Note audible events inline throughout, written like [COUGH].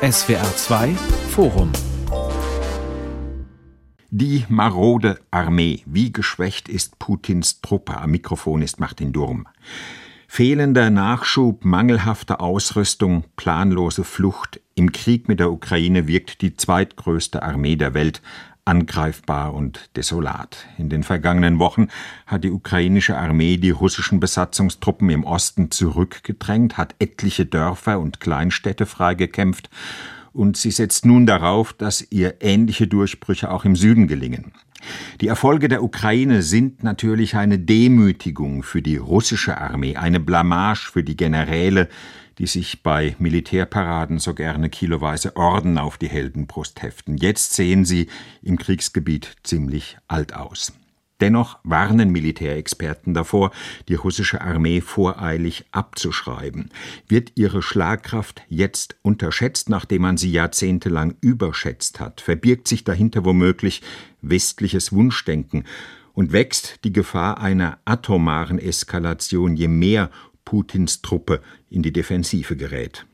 SWR 2 Forum die marode Armee. Wie geschwächt ist Putins Truppe? Am Mikrofon ist Martin Durm. Fehlender Nachschub, mangelhafte Ausrüstung, planlose Flucht. Im Krieg mit der Ukraine wirkt die zweitgrößte Armee der Welt angreifbar und desolat. In den vergangenen Wochen hat die ukrainische Armee die russischen Besatzungstruppen im Osten zurückgedrängt, hat etliche Dörfer und Kleinstädte freigekämpft und sie setzt nun darauf, dass ihr ähnliche Durchbrüche auch im Süden gelingen. Die Erfolge der Ukraine sind natürlich eine Demütigung für die russische Armee, eine Blamage für die Generäle, die sich bei Militärparaden so gerne kiloweise Orden auf die Heldenbrust heften. Jetzt sehen sie im Kriegsgebiet ziemlich alt aus. Dennoch warnen Militärexperten davor, die russische Armee voreilig abzuschreiben. Wird ihre Schlagkraft jetzt unterschätzt, nachdem man sie jahrzehntelang überschätzt hat? Verbirgt sich dahinter womöglich westliches Wunschdenken? Und wächst die Gefahr einer atomaren Eskalation, je mehr Putins Truppe in die Defensive gerät?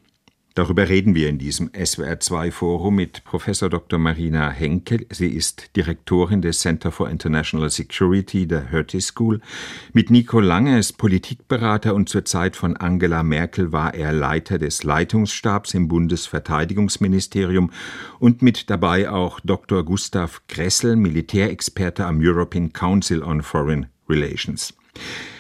Darüber reden wir in diesem SWR2-Forum mit Professor Dr. Marina Henkel. Sie ist Direktorin des Center for International Security der Hertie School. Mit Nico Lange ist Politikberater und zur Zeit von Angela Merkel war er Leiter des Leitungsstabs im Bundesverteidigungsministerium und mit dabei auch Dr. Gustav Gressel, Militärexperte am European Council on Foreign Relations.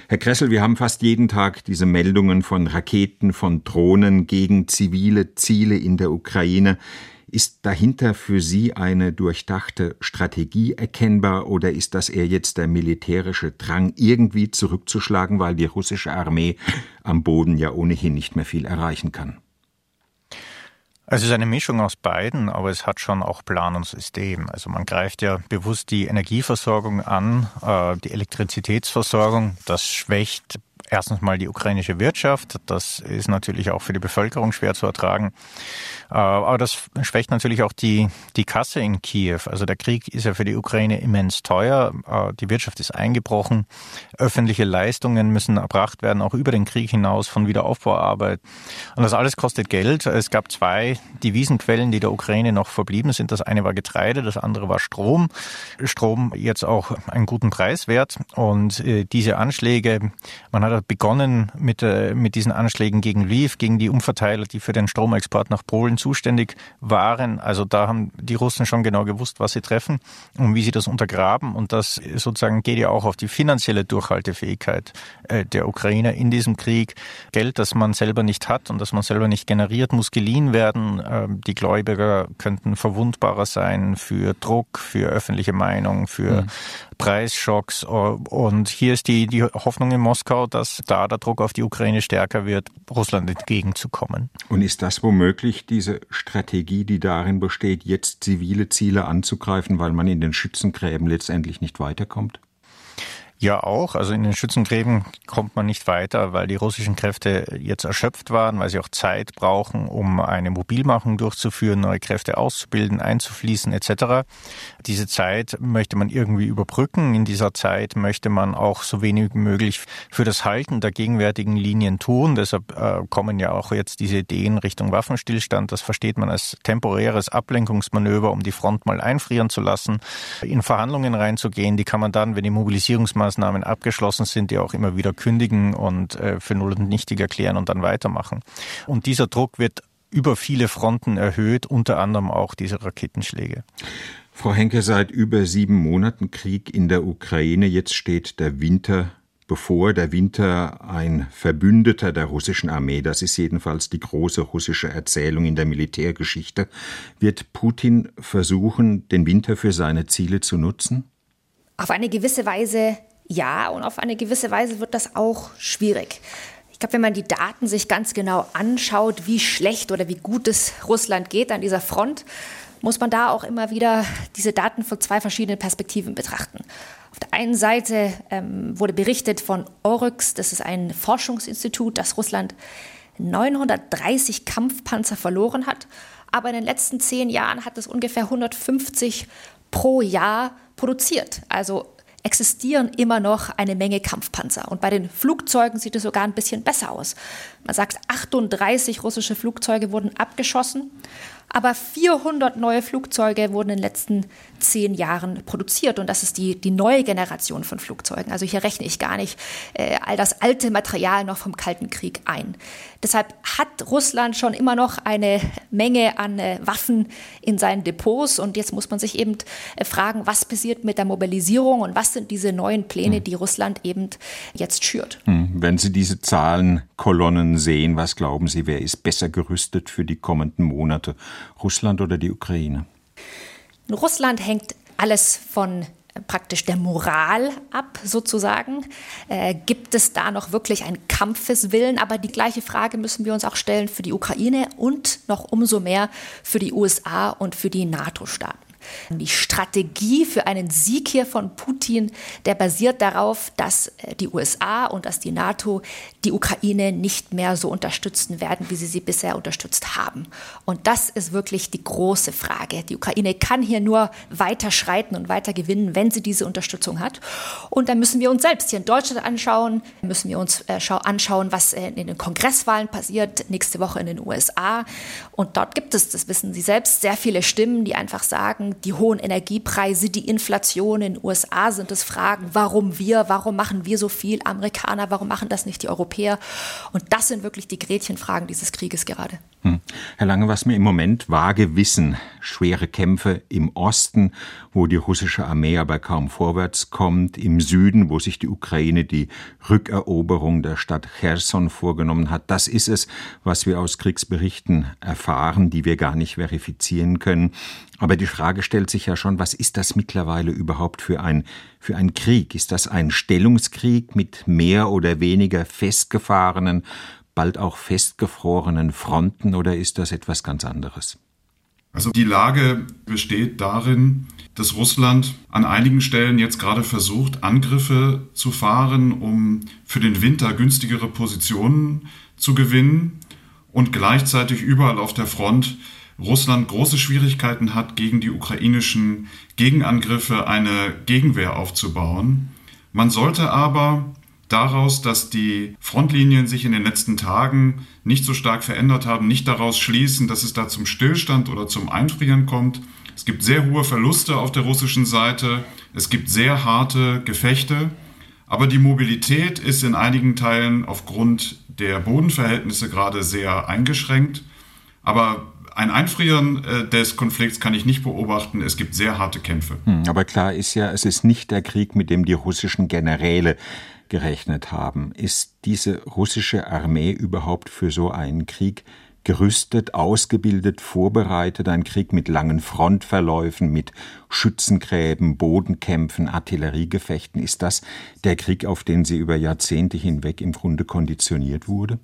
Herr Kressel, wir haben fast jeden Tag diese Meldungen von Raketen, von Drohnen gegen zivile Ziele in der Ukraine. Ist dahinter für Sie eine durchdachte Strategie erkennbar oder ist das eher jetzt der militärische Drang, irgendwie zurückzuschlagen, weil die russische Armee am Boden ja ohnehin nicht mehr viel erreichen kann? Also es ist eine Mischung aus beiden, aber es hat schon auch Plan und System. Also man greift ja bewusst die Energieversorgung an, äh, die Elektrizitätsversorgung. Das schwächt erstens mal die ukrainische Wirtschaft. Das ist natürlich auch für die Bevölkerung schwer zu ertragen. Äh, aber das schwächt natürlich auch die, die Kasse in Kiew. Also der Krieg ist ja für die Ukraine immens teuer. Äh, die Wirtschaft ist eingebrochen. Öffentliche Leistungen müssen erbracht werden, auch über den Krieg hinaus von Wiederaufbauarbeit. Und das alles kostet Geld. Es gab zwei Devisenquellen, die der Ukraine noch verblieben sind. Das eine war Getreide, das andere war Strom. Strom jetzt auch einen guten Preis wert. Und äh, diese Anschläge, man hat begonnen mit, mit diesen Anschlägen gegen Lviv, gegen die Umverteiler, die für den Stromexport nach Polen zuständig waren. Also da haben die Russen schon genau gewusst, was sie treffen und wie sie das untergraben. Und das sozusagen geht ja auch auf die finanzielle Durchhaltefähigkeit äh, der Ukrainer in diesem Krieg. Geld, das man selber nicht hat und das man selber nicht generiert, muss geliehen werden. Ähm, die Gläubiger könnten verwundbarer sein für Druck, für öffentliche Meinung, für mhm. Preisschocks. Und hier ist die, die Hoffnung in Moskau, dass da der Druck auf die Ukraine stärker wird, Russland entgegenzukommen. Und ist das womöglich diese Strategie, die darin besteht, jetzt zivile Ziele anzugreifen, weil man in den Schützengräben letztendlich nicht weiterkommt? Ja, auch. Also in den Schützengräben kommt man nicht weiter, weil die russischen Kräfte jetzt erschöpft waren, weil sie auch Zeit brauchen, um eine Mobilmachung durchzuführen, neue Kräfte auszubilden, einzufließen etc. Diese Zeit möchte man irgendwie überbrücken. In dieser Zeit möchte man auch so wenig wie möglich für das Halten der gegenwärtigen Linien tun. Deshalb äh, kommen ja auch jetzt diese Ideen Richtung Waffenstillstand. Das versteht man als temporäres Ablenkungsmanöver, um die Front mal einfrieren zu lassen, in Verhandlungen reinzugehen. Die kann man dann, wenn die Mobilisierungsmaßnahmen Maßnahmen abgeschlossen sind, die auch immer wieder kündigen und äh, für null und nichtig erklären und dann weitermachen. Und dieser Druck wird über viele Fronten erhöht, unter anderem auch diese Raketenschläge. Frau Henke, seit über sieben Monaten Krieg in der Ukraine. Jetzt steht der Winter bevor. Der Winter ein Verbündeter der russischen Armee. Das ist jedenfalls die große russische Erzählung in der Militärgeschichte. Wird Putin versuchen, den Winter für seine Ziele zu nutzen? Auf eine gewisse Weise ja, und auf eine gewisse Weise wird das auch schwierig. Ich glaube, wenn man die Daten sich ganz genau anschaut, wie schlecht oder wie gut es Russland geht an dieser Front, muss man da auch immer wieder diese Daten von zwei verschiedenen Perspektiven betrachten. Auf der einen Seite ähm, wurde berichtet von Oryx, das ist ein Forschungsinstitut, dass Russland 930 Kampfpanzer verloren hat, aber in den letzten zehn Jahren hat es ungefähr 150 pro Jahr produziert. Also existieren immer noch eine Menge Kampfpanzer. Und bei den Flugzeugen sieht es sogar ein bisschen besser aus. Man sagt, 38 russische Flugzeuge wurden abgeschossen aber 400 neue Flugzeuge wurden in den letzten zehn Jahren produziert. Und das ist die, die neue Generation von Flugzeugen. Also hier rechne ich gar nicht äh, all das alte Material noch vom Kalten Krieg ein. Deshalb hat Russland schon immer noch eine Menge an äh, Waffen in seinen Depots. Und jetzt muss man sich eben äh, fragen, was passiert mit der Mobilisierung und was sind diese neuen Pläne, hm. die Russland eben jetzt schürt. Hm, wenn Sie diese Zahlenkolonnen sehen, was glauben Sie, wer ist besser gerüstet für die kommenden Monate? Russland oder die Ukraine? In Russland hängt alles von äh, praktisch der Moral ab, sozusagen. Äh, gibt es da noch wirklich einen Kampfeswillen? Aber die gleiche Frage müssen wir uns auch stellen für die Ukraine und noch umso mehr für die USA und für die NATO-Staaten. Die Strategie für einen Sieg hier von Putin, der basiert darauf, dass äh, die USA und dass die NATO die Ukraine nicht mehr so unterstützen werden, wie sie sie bisher unterstützt haben. Und das ist wirklich die große Frage. Die Ukraine kann hier nur weiter schreiten und weiter gewinnen, wenn sie diese Unterstützung hat. Und dann müssen wir uns selbst hier in Deutschland anschauen, müssen wir uns äh, anschauen, was äh, in den Kongresswahlen passiert, nächste Woche in den USA. Und dort gibt es, das wissen Sie selbst, sehr viele Stimmen, die einfach sagen, die hohen Energiepreise, die Inflation in den USA sind es Fragen, warum wir, warum machen wir so viel Amerikaner, warum machen das nicht die Europäer? Und das sind wirklich die Gretchenfragen dieses Krieges gerade. Hm. Herr Lange, was mir im Moment vage wissen, schwere Kämpfe im Osten, wo die russische Armee aber kaum vorwärts kommt, im Süden, wo sich die Ukraine die Rückeroberung der Stadt Cherson vorgenommen hat, das ist es, was wir aus Kriegsberichten erfahren, die wir gar nicht verifizieren können. Aber die Frage stellt sich ja schon, was ist das mittlerweile überhaupt für ein, für ein Krieg? Ist das ein Stellungskrieg mit mehr oder weniger festgefahrenen bald auch festgefrorenen Fronten oder ist das etwas ganz anderes? Also die Lage besteht darin, dass Russland an einigen Stellen jetzt gerade versucht, Angriffe zu fahren, um für den Winter günstigere Positionen zu gewinnen und gleichzeitig überall auf der Front Russland große Schwierigkeiten hat, gegen die ukrainischen Gegenangriffe eine Gegenwehr aufzubauen. Man sollte aber daraus, dass die Frontlinien sich in den letzten Tagen nicht so stark verändert haben, nicht daraus schließen, dass es da zum Stillstand oder zum Einfrieren kommt. Es gibt sehr hohe Verluste auf der russischen Seite, es gibt sehr harte Gefechte, aber die Mobilität ist in einigen Teilen aufgrund der Bodenverhältnisse gerade sehr eingeschränkt. Aber ein Einfrieren äh, des Konflikts kann ich nicht beobachten. Es gibt sehr harte Kämpfe. Hm, aber klar ist ja, es ist nicht der Krieg, mit dem die russischen Generäle gerechnet haben. Ist diese russische Armee überhaupt für so einen Krieg gerüstet, ausgebildet, vorbereitet, ein Krieg mit langen Frontverläufen, mit Schützengräben, Bodenkämpfen, Artilleriegefechten? Ist das der Krieg, auf den sie über Jahrzehnte hinweg im Grunde konditioniert wurde?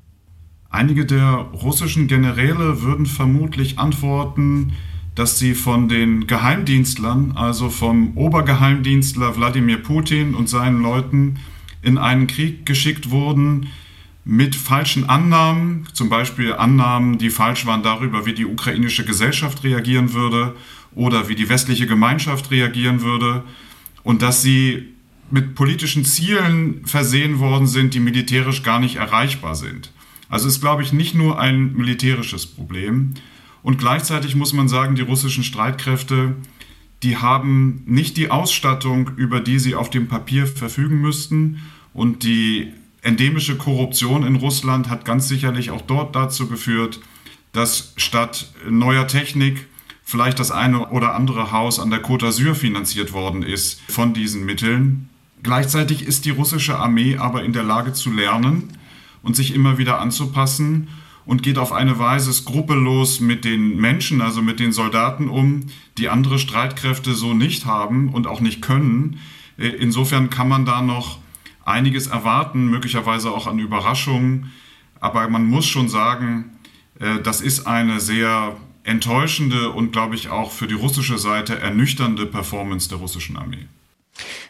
Einige der russischen Generäle würden vermutlich antworten, dass sie von den Geheimdienstlern, also vom Obergeheimdienstler Wladimir Putin und seinen Leuten, in einen Krieg geschickt wurden mit falschen Annahmen, zum Beispiel Annahmen, die falsch waren darüber, wie die ukrainische Gesellschaft reagieren würde oder wie die westliche Gemeinschaft reagieren würde und dass sie mit politischen Zielen versehen worden sind, die militärisch gar nicht erreichbar sind. Also ist, glaube ich, nicht nur ein militärisches Problem. Und gleichzeitig muss man sagen, die russischen Streitkräfte die haben nicht die Ausstattung, über die sie auf dem Papier verfügen müssten. Und die endemische Korruption in Russland hat ganz sicherlich auch dort dazu geführt, dass statt neuer Technik vielleicht das eine oder andere Haus an der Côte d'Azur finanziert worden ist von diesen Mitteln. Gleichzeitig ist die russische Armee aber in der Lage zu lernen und sich immer wieder anzupassen und geht auf eine Weise skrupellos mit den Menschen, also mit den Soldaten um, die andere Streitkräfte so nicht haben und auch nicht können. Äh, insofern kann man da noch einiges erwarten, möglicherweise auch an Überraschungen. Aber man muss schon sagen, äh, das ist eine sehr enttäuschende und, glaube ich, auch für die russische Seite ernüchternde Performance der russischen Armee.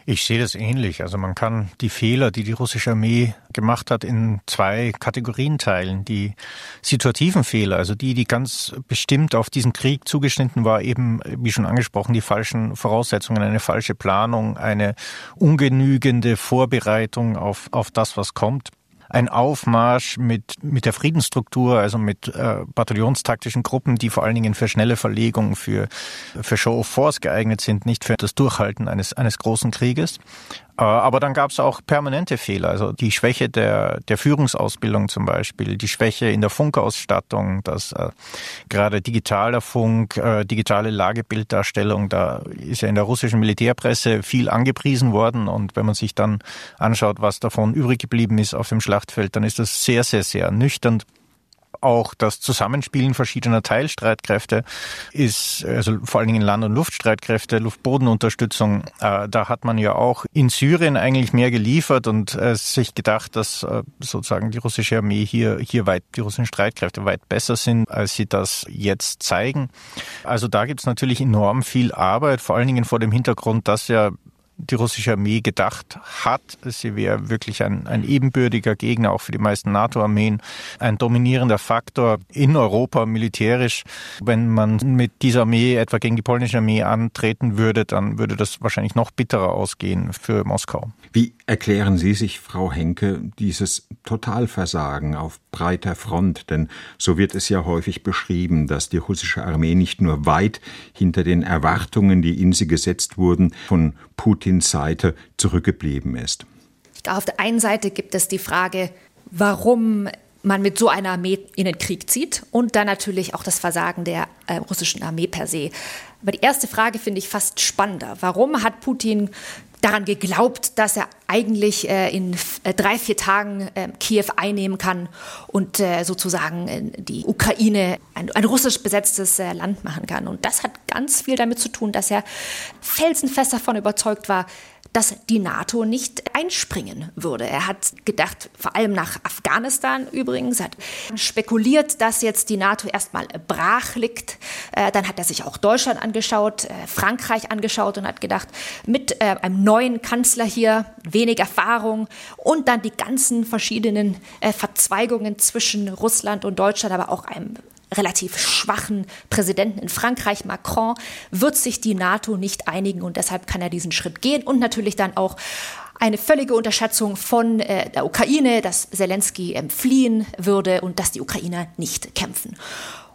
Ich sehe das ähnlich. Also man kann die Fehler, die die russische Armee gemacht hat, in zwei Kategorien teilen. Die situativen Fehler, also die, die ganz bestimmt auf diesen Krieg zugeschnitten war, eben, wie schon angesprochen, die falschen Voraussetzungen, eine falsche Planung, eine ungenügende Vorbereitung auf, auf das, was kommt ein Aufmarsch mit, mit der Friedensstruktur, also mit äh, bataillonstaktischen Gruppen, die vor allen Dingen für schnelle Verlegung, für, für Show of Force geeignet sind, nicht für das Durchhalten eines, eines großen Krieges. Äh, aber dann gab es auch permanente Fehler, also die Schwäche der, der Führungsausbildung zum Beispiel, die Schwäche in der Funkausstattung, dass äh, gerade digitaler Funk, äh, digitale Lagebilddarstellung, da ist ja in der russischen Militärpresse viel angepriesen worden. Und wenn man sich dann anschaut, was davon übrig geblieben ist auf dem Schlachtfeld, dann ist das sehr, sehr, sehr ernüchternd auch das Zusammenspielen verschiedener Teilstreitkräfte ist, also vor allen Dingen Land- und Luftstreitkräfte, Luftbodenunterstützung, äh, da hat man ja auch in Syrien eigentlich mehr geliefert und äh, sich gedacht, dass äh, sozusagen die russische Armee hier, hier weit, die russischen Streitkräfte weit besser sind, als sie das jetzt zeigen. Also da gibt es natürlich enorm viel Arbeit, vor allen Dingen vor dem Hintergrund, dass ja die russische Armee gedacht hat. Sie wäre wirklich ein, ein ebenbürtiger Gegner, auch für die meisten NATO-Armeen, ein dominierender Faktor in Europa militärisch. Wenn man mit dieser Armee etwa gegen die polnische Armee antreten würde, dann würde das wahrscheinlich noch bitterer ausgehen für Moskau. Wie erklären Sie sich, Frau Henke, dieses Totalversagen auf breiter Front? Denn so wird es ja häufig beschrieben, dass die russische Armee nicht nur weit hinter den Erwartungen, die in sie gesetzt wurden, von Putins Seite zurückgeblieben ist. Auf der einen Seite gibt es die Frage, warum man mit so einer Armee in den Krieg zieht und dann natürlich auch das Versagen der äh, russischen Armee per se. Aber die erste Frage finde ich fast spannender. Warum hat Putin daran geglaubt, dass er eigentlich äh, in äh, drei, vier Tagen äh, Kiew einnehmen kann und äh, sozusagen äh, die Ukraine ein, ein russisch besetztes äh, Land machen kann. Und das hat ganz viel damit zu tun, dass er felsenfest davon überzeugt war, dass die NATO nicht einspringen würde. Er hat gedacht, vor allem nach Afghanistan übrigens, hat spekuliert, dass jetzt die NATO erstmal brach liegt. Äh, dann hat er sich auch Deutschland angeschaut, äh, Frankreich angeschaut und hat gedacht, mit äh, einem neuen Kanzler hier, wenig Erfahrung und dann die ganzen verschiedenen Verzweigungen zwischen Russland und Deutschland, aber auch einem relativ schwachen Präsidenten in Frankreich, Macron, wird sich die NATO nicht einigen und deshalb kann er diesen Schritt gehen und natürlich dann auch eine völlige Unterschätzung von äh, der Ukraine, dass Zelensky ähm, fliehen würde und dass die Ukrainer nicht kämpfen.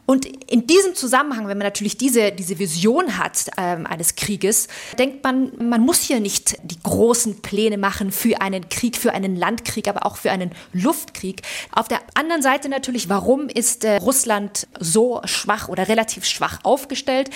Und in diesem Zusammenhang, wenn man natürlich diese, diese Vision hat ähm, eines Krieges, denkt man, man muss hier nicht die großen Pläne machen für einen Krieg, für einen Landkrieg, aber auch für einen Luftkrieg. Auf der anderen Seite natürlich, warum ist äh, Russland so schwach oder relativ schwach aufgestellt?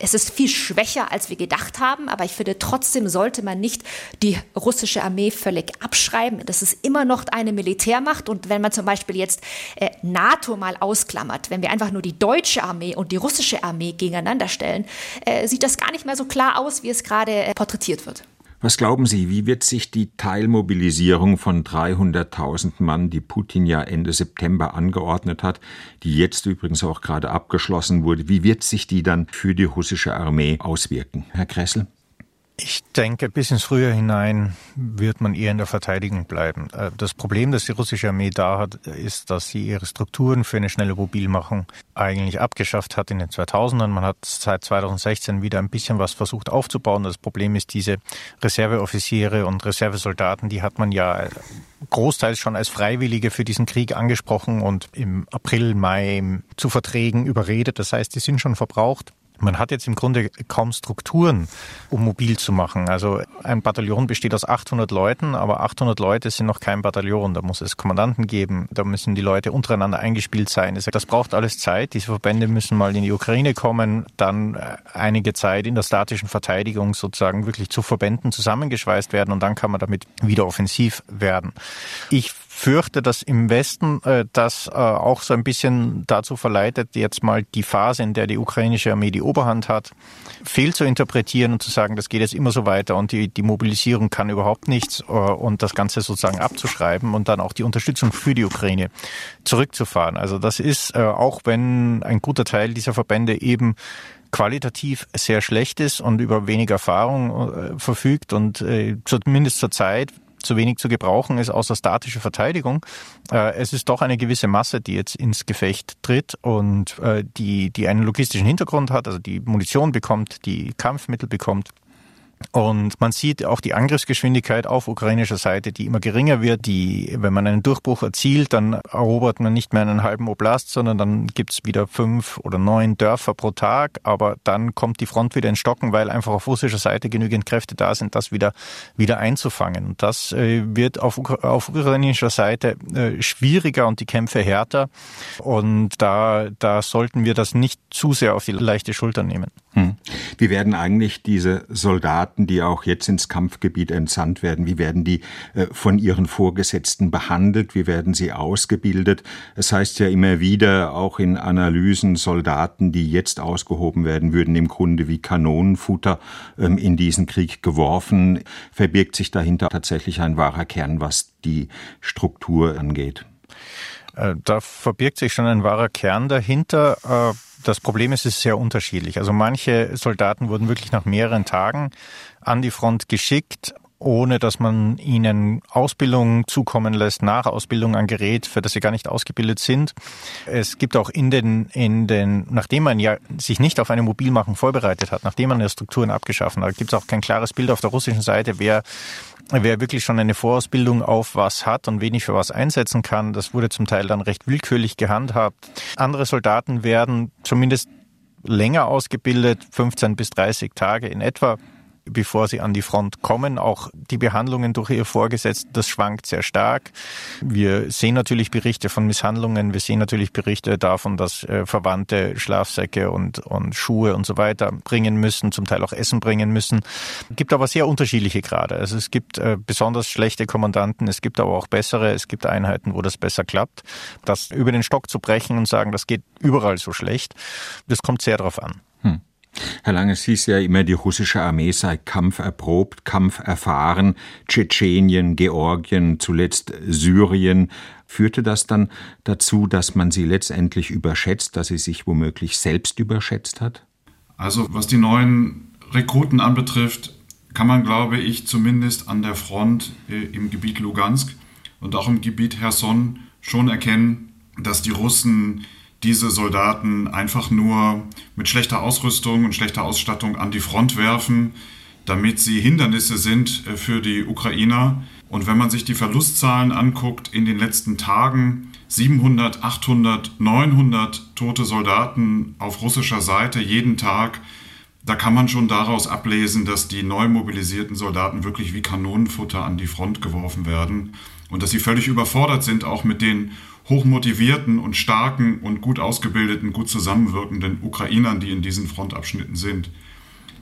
Es ist viel schwächer, als wir gedacht haben, aber ich finde, trotzdem sollte man nicht die russische Armee völlig abschreiben. Das ist immer noch eine Militärmacht und wenn man zum Beispiel jetzt äh, NATO mal ausklammert, wenn wir einfach nur die deutsche Armee und die russische Armee gegeneinander stellen, äh, sieht das gar nicht mehr so klar aus, wie es gerade äh, porträtiert wird. Was glauben Sie, wie wird sich die Teilmobilisierung von 300.000 Mann, die Putin ja Ende September angeordnet hat, die jetzt übrigens auch gerade abgeschlossen wurde, wie wird sich die dann für die russische Armee auswirken? Herr Kressel? Ich denke, bis ins Frühjahr hinein wird man eher in der Verteidigung bleiben. Äh, das Problem, das die russische Armee da hat, ist, dass sie ihre Strukturen für eine schnelle Mobilmachung eigentlich abgeschafft hat in den 2000ern. Man hat seit 2016 wieder ein bisschen was versucht aufzubauen. Das Problem ist, diese Reserveoffiziere und Reservesoldaten, die hat man ja großteils schon als Freiwillige für diesen Krieg angesprochen und im April, Mai zu Verträgen überredet. Das heißt, die sind schon verbraucht. Man hat jetzt im Grunde kaum Strukturen, um mobil zu machen. Also ein Bataillon besteht aus 800 Leuten, aber 800 Leute sind noch kein Bataillon. Da muss es Kommandanten geben, da müssen die Leute untereinander eingespielt sein. Das braucht alles Zeit. Diese Verbände müssen mal in die Ukraine kommen, dann äh, einige Zeit in der statischen Verteidigung sozusagen wirklich zu Verbänden zusammengeschweißt werden und dann kann man damit wieder offensiv werden. Ich fürchte, dass im Westen äh, das äh, auch so ein bisschen dazu verleitet, jetzt mal die Phase, in der die ukrainische Armee die Oberhand hat, fehl zu interpretieren und zu sagen, das geht jetzt immer so weiter und die, die Mobilisierung kann überhaupt nichts äh, und das Ganze sozusagen abzuschreiben und dann auch die Unterstützung für die Ukraine zurückzufahren. Also das ist, äh, auch wenn ein guter Teil dieser Verbände eben qualitativ sehr schlecht ist und über wenig Erfahrung äh, verfügt und äh, zumindest zur Zeit zu wenig zu gebrauchen ist, außer statische Verteidigung. Äh, es ist doch eine gewisse Masse, die jetzt ins Gefecht tritt und äh, die, die einen logistischen Hintergrund hat, also die Munition bekommt, die Kampfmittel bekommt. Und man sieht auch die Angriffsgeschwindigkeit auf ukrainischer Seite, die immer geringer wird. Die, wenn man einen Durchbruch erzielt, dann erobert man nicht mehr einen halben Oblast, sondern dann gibt's wieder fünf oder neun Dörfer pro Tag. Aber dann kommt die Front wieder ins Stocken, weil einfach auf russischer Seite genügend Kräfte da sind, das wieder, wieder einzufangen. Und das äh, wird auf, auf ukrainischer Seite äh, schwieriger und die Kämpfe härter. Und da, da sollten wir das nicht zu sehr auf die leichte Schulter nehmen. Hm. Wie werden eigentlich diese Soldaten, die auch jetzt ins Kampfgebiet entsandt werden, wie werden die äh, von ihren Vorgesetzten behandelt? Wie werden sie ausgebildet? Es heißt ja immer wieder, auch in Analysen, Soldaten, die jetzt ausgehoben werden, würden im Grunde wie Kanonenfutter ähm, in diesen Krieg geworfen. Verbirgt sich dahinter tatsächlich ein wahrer Kern, was die Struktur angeht? Äh, da verbirgt sich schon ein wahrer Kern dahinter. Das Problem ist, es ist sehr unterschiedlich. Also manche Soldaten wurden wirklich nach mehreren Tagen an die Front geschickt, ohne dass man ihnen Ausbildung zukommen lässt, nach Ausbildung an Gerät, für das sie gar nicht ausgebildet sind. Es gibt auch in den, in den, nachdem man ja sich nicht auf eine Mobilmachung vorbereitet hat, nachdem man ja Strukturen abgeschaffen hat, gibt es auch kein klares Bild auf der russischen Seite, wer wer wirklich schon eine Vorausbildung auf was hat und wenig für was einsetzen kann. Das wurde zum Teil dann recht willkürlich gehandhabt. Andere Soldaten werden zumindest länger ausgebildet, 15 bis 30 Tage in etwa bevor sie an die Front kommen. Auch die Behandlungen durch ihr Vorgesetzten, das schwankt sehr stark. Wir sehen natürlich Berichte von Misshandlungen. Wir sehen natürlich Berichte davon, dass äh, Verwandte Schlafsäcke und, und Schuhe und so weiter bringen müssen, zum Teil auch Essen bringen müssen. Es gibt aber sehr unterschiedliche Grade. Also es gibt äh, besonders schlechte Kommandanten, es gibt aber auch bessere. Es gibt Einheiten, wo das besser klappt. Das über den Stock zu brechen und sagen, das geht überall so schlecht, das kommt sehr darauf an. Hm. Herr Lange, es hieß ja immer, die russische Armee sei kampferprobt, kampferfahren. Tschetschenien, Georgien, zuletzt Syrien. Führte das dann dazu, dass man sie letztendlich überschätzt, dass sie sich womöglich selbst überschätzt hat? Also was die neuen Rekruten anbetrifft, kann man, glaube ich, zumindest an der Front äh, im Gebiet Lugansk und auch im Gebiet Herson schon erkennen, dass die Russen diese Soldaten einfach nur mit schlechter Ausrüstung und schlechter Ausstattung an die Front werfen, damit sie Hindernisse sind äh, für die Ukrainer. Und wenn man sich die Verlustzahlen anguckt in den letzten Tagen, 700, 800, 900 tote Soldaten auf russischer Seite jeden Tag, da kann man schon daraus ablesen, dass die neu mobilisierten Soldaten wirklich wie Kanonenfutter an die Front geworfen werden und dass sie völlig überfordert sind, auch mit den hochmotivierten und starken und gut ausgebildeten, gut zusammenwirkenden Ukrainern, die in diesen Frontabschnitten sind.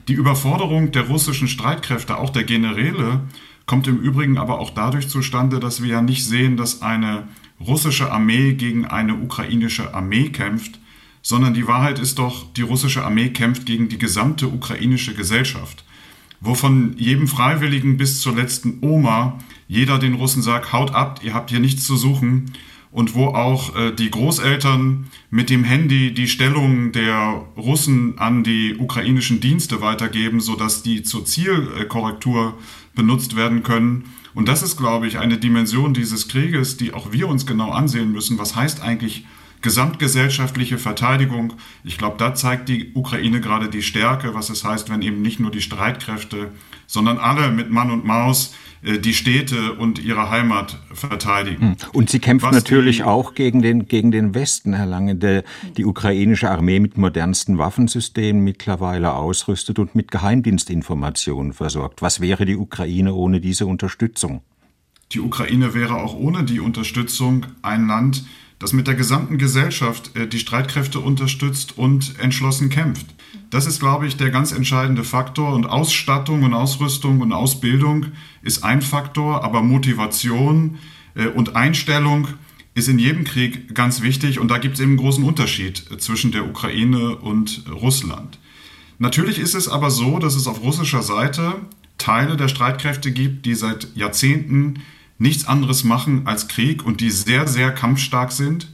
Die Überforderung der russischen Streitkräfte, auch der Generäle, kommt im Übrigen aber auch dadurch zustande, dass wir ja nicht sehen, dass eine russische Armee gegen eine ukrainische Armee kämpft, sondern die Wahrheit ist doch, die russische Armee kämpft gegen die gesamte ukrainische Gesellschaft, wo von jedem Freiwilligen bis zur letzten Oma jeder den Russen sagt, haut ab, ihr habt hier nichts zu suchen, und wo auch äh, die Großeltern mit dem Handy die Stellung der Russen an die ukrainischen Dienste weitergeben, sodass die zur Zielkorrektur benutzt werden können. Und das ist, glaube ich, eine Dimension dieses Krieges, die auch wir uns genau ansehen müssen. Was heißt eigentlich gesamtgesellschaftliche Verteidigung? Ich glaube, da zeigt die Ukraine gerade die Stärke, was es heißt, wenn eben nicht nur die Streitkräfte, sondern alle mit Mann und Maus äh, die Städte und ihre Heimat verteidigen. Hm. Und sie kämpfen Was natürlich auch gegen den, gegen den Westen, Herr Lange, der die ukrainische Armee mit modernsten Waffensystemen mittlerweile ausrüstet und mit Geheimdienstinformationen versorgt. Was wäre die Ukraine ohne diese Unterstützung? Die Ukraine wäre auch ohne die Unterstützung ein Land, das mit der gesamten Gesellschaft äh, die Streitkräfte unterstützt und entschlossen kämpft. Das ist, glaube ich, der ganz entscheidende Faktor. Und Ausstattung und Ausrüstung und Ausbildung ist ein Faktor, aber Motivation äh, und Einstellung ist in jedem Krieg ganz wichtig. Und da gibt es eben einen großen Unterschied äh, zwischen der Ukraine und Russland. Natürlich ist es aber so, dass es auf russischer Seite Teile der Streitkräfte gibt, die seit Jahrzehnten nichts anderes machen als Krieg und die sehr, sehr kampfstark sind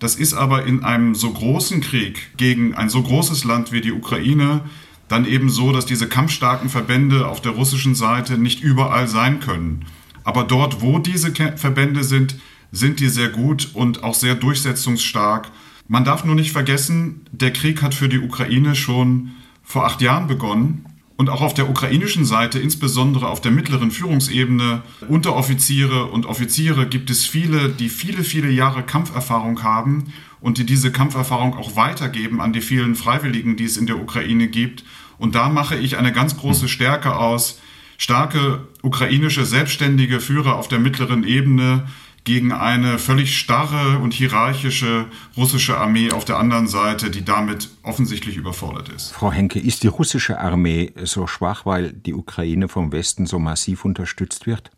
Das ist aber in einem so großen Krieg gegen ein so großes Land wie die Ukraine dann eben so, dass diese kampfstarken Verbände auf der russischen Seite nicht überall sein können. Aber dort, wo diese Verbände sind, sind die sehr gut und auch sehr durchsetzungsstark. Man darf nur nicht vergessen, der Krieg hat für die Ukraine schon vor acht Jahren begonnen. Und auch auf der ukrainischen Seite, insbesondere auf der mittleren Führungsebene, Unteroffiziere und Offiziere gibt es viele, die viele, viele Jahre Kampferfahrung haben und die diese Kampferfahrung auch weitergeben an die vielen Freiwilligen, die es in der Ukraine gibt. Und da mache ich eine ganz große Stärke aus. Starke ukrainische selbstständige Führer auf der mittleren Ebene, gegen eine völlig starre und hierarchische russische Armee auf der anderen Seite, die damit offensichtlich überfordert ist. Frau Henke, ist die russische Armee so schwach, weil die Ukraine vom Westen so massiv unterstützt wird?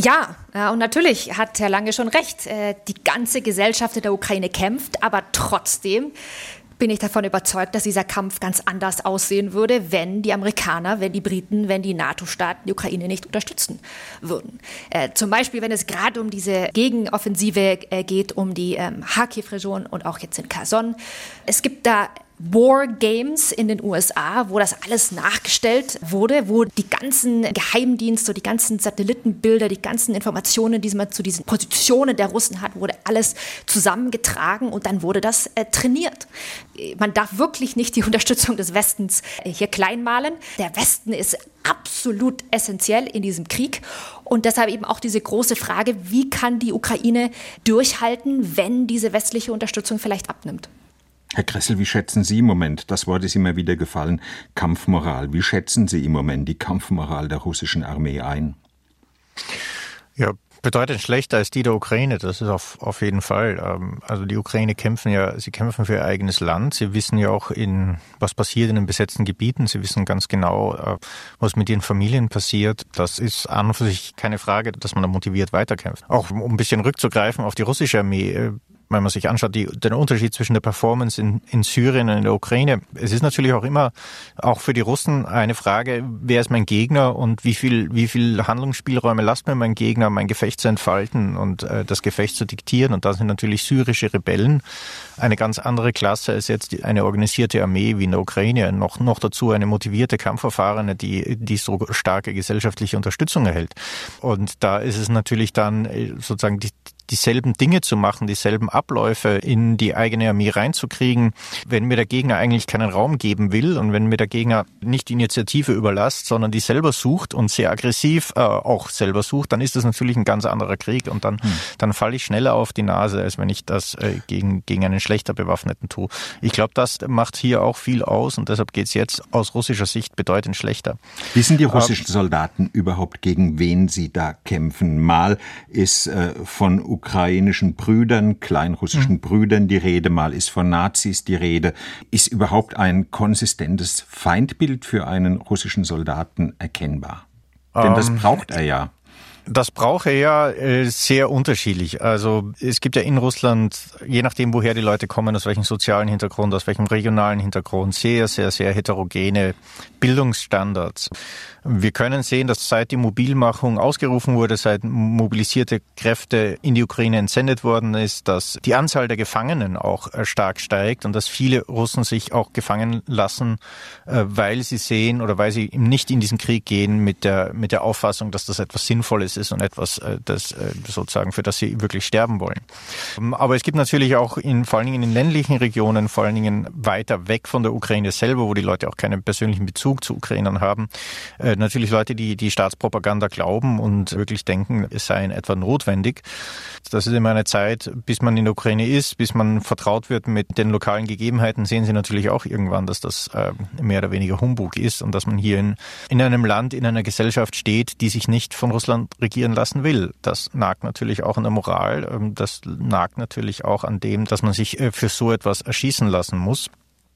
Ja, und natürlich hat Herr Lange schon recht. Äh, die ganze Gesellschaft in der Ukraine kämpft, aber trotzdem bin ich davon überzeugt, dass dieser Kampf ganz anders aussehen würde, wenn die Amerikaner, wenn die Briten, wenn die NATO-Staaten die Ukraine nicht unterstützen würden. Äh, zum Beispiel, wenn es gerade um diese Gegenoffensive äh, geht, um die ähm, Kharkiv-Region und auch jetzt in Kherson. Es gibt da War Games in den USA, wo das alles nachgestellt wurde, wo die ganzen Geheimdienste, die ganzen Satellitenbilder, die ganzen Informationen, die man zu diesen Positionen der Russen hat, wurde alles zusammengetragen und dann wurde das äh, trainiert. Man darf wirklich nicht die [LAUGHS] Unterstützung des Westens äh, hier kleinmalen. Der Westen ist absolut essentiell in diesem Krieg und deshalb eben auch diese große Frage, wie kann die Ukraine durchhalten, wenn diese westliche Unterstützung vielleicht abnimmt? Herr Kressel, wie schätzen Sie im Moment, das Wort ist immer wieder gefallen, Kampfmoral, wie schätzen Sie im Moment die Kampfmoral der russischen Armee ein? Ja, bedeutend schlechter als die der Ukraine, das ist auf, auf jeden Fall. Ähm, also die Ukraine kämpfen ja, sie kämpfen für ihr eigenes Land. Sie wissen ja auch in, was passiert in den besetzten Gebieten. Sie wissen ganz genau, äh, was mit ihren Familien passiert. Das ist an und für sich keine Frage, dass man da motiviert weiterkämpft. Auch um ein bisschen rückzugreifen auf die russische Armee äh, wenn man sich anschaut, die, den Unterschied zwischen der Performance in, in Syrien und in der Ukraine. Es ist natürlich auch immer, auch für die Russen, eine Frage, wer ist mein Gegner und wie viel, wie viel Handlungsspielräume lasst mir mein Gegner, mein Gefecht zu entfalten und äh, das Gefecht zu diktieren. Und da sind natürlich syrische Rebellen eine ganz andere Klasse als jetzt eine organisierte Armee wie in der Ukraine. Noch, noch dazu eine motivierte Kampferfahrene, die, die so starke gesellschaftliche Unterstützung erhält. Und da ist es natürlich dann äh, sozusagen die, dieselben Dinge zu machen, dieselben Abläufe in die eigene Armee reinzukriegen, wenn mir der Gegner eigentlich keinen Raum geben will und wenn mir der Gegner nicht die Initiative überlasst, sondern die selber sucht und sehr aggressiv äh, auch selber sucht, dann ist das natürlich ein ganz anderer Krieg und dann, hm. dann falle ich schneller auf die Nase, als wenn ich das äh, gegen, gegen einen schlechter Bewaffneten tue. Ich glaube, das macht hier auch viel aus und deshalb geht es jetzt aus russischer Sicht bedeutend schlechter. Wissen die russischen ähm, Soldaten überhaupt, gegen wen sie da kämpfen? Mal ist äh, von ukrainischen Brüdern, kleinrussischen mhm. Brüdern die Rede, mal ist von Nazis die Rede. Ist überhaupt ein konsistentes Feindbild für einen russischen Soldaten erkennbar? Denn das ähm, braucht er ja. Das brauche ja äh, sehr unterschiedlich. Also es gibt ja in Russland, je nachdem, woher die Leute kommen, aus welchem sozialen Hintergrund, aus welchem regionalen Hintergrund, sehr, sehr, sehr heterogene Bildungsstandards. Wir können sehen, dass seit die Mobilmachung ausgerufen wurde, seit mobilisierte Kräfte in die Ukraine entsendet worden ist, dass die Anzahl der Gefangenen auch äh, stark steigt und dass viele Russen sich auch gefangen lassen, äh, weil sie sehen oder weil sie nicht in diesen Krieg gehen mit der, mit der Auffassung, dass das etwas Sinnvolles ist und etwas, äh, das sozusagen, für das sie wirklich sterben wollen. Ähm, aber es gibt natürlich auch in, vor allen Dingen in ländlichen Regionen, vor allen Dingen weiter weg von der Ukraine selber, wo die Leute auch keinen persönlichen Bezug zu Ukrainern haben, natürlich Leute, die die Staatspropaganda glauben und wirklich denken, es sei in etwa notwendig. Das ist immer eine Zeit, bis man in der Ukraine ist, bis man vertraut wird mit den lokalen Gegebenheiten, sehen sie natürlich auch irgendwann, dass das äh, mehr oder weniger Humbug ist und dass man hier in, in einem Land, in einer Gesellschaft steht, die sich nicht von Russland regieren lassen will. Das nagt natürlich auch an der Moral, ähm, das nagt natürlich auch an dem, dass man sich äh, für so etwas erschießen lassen muss.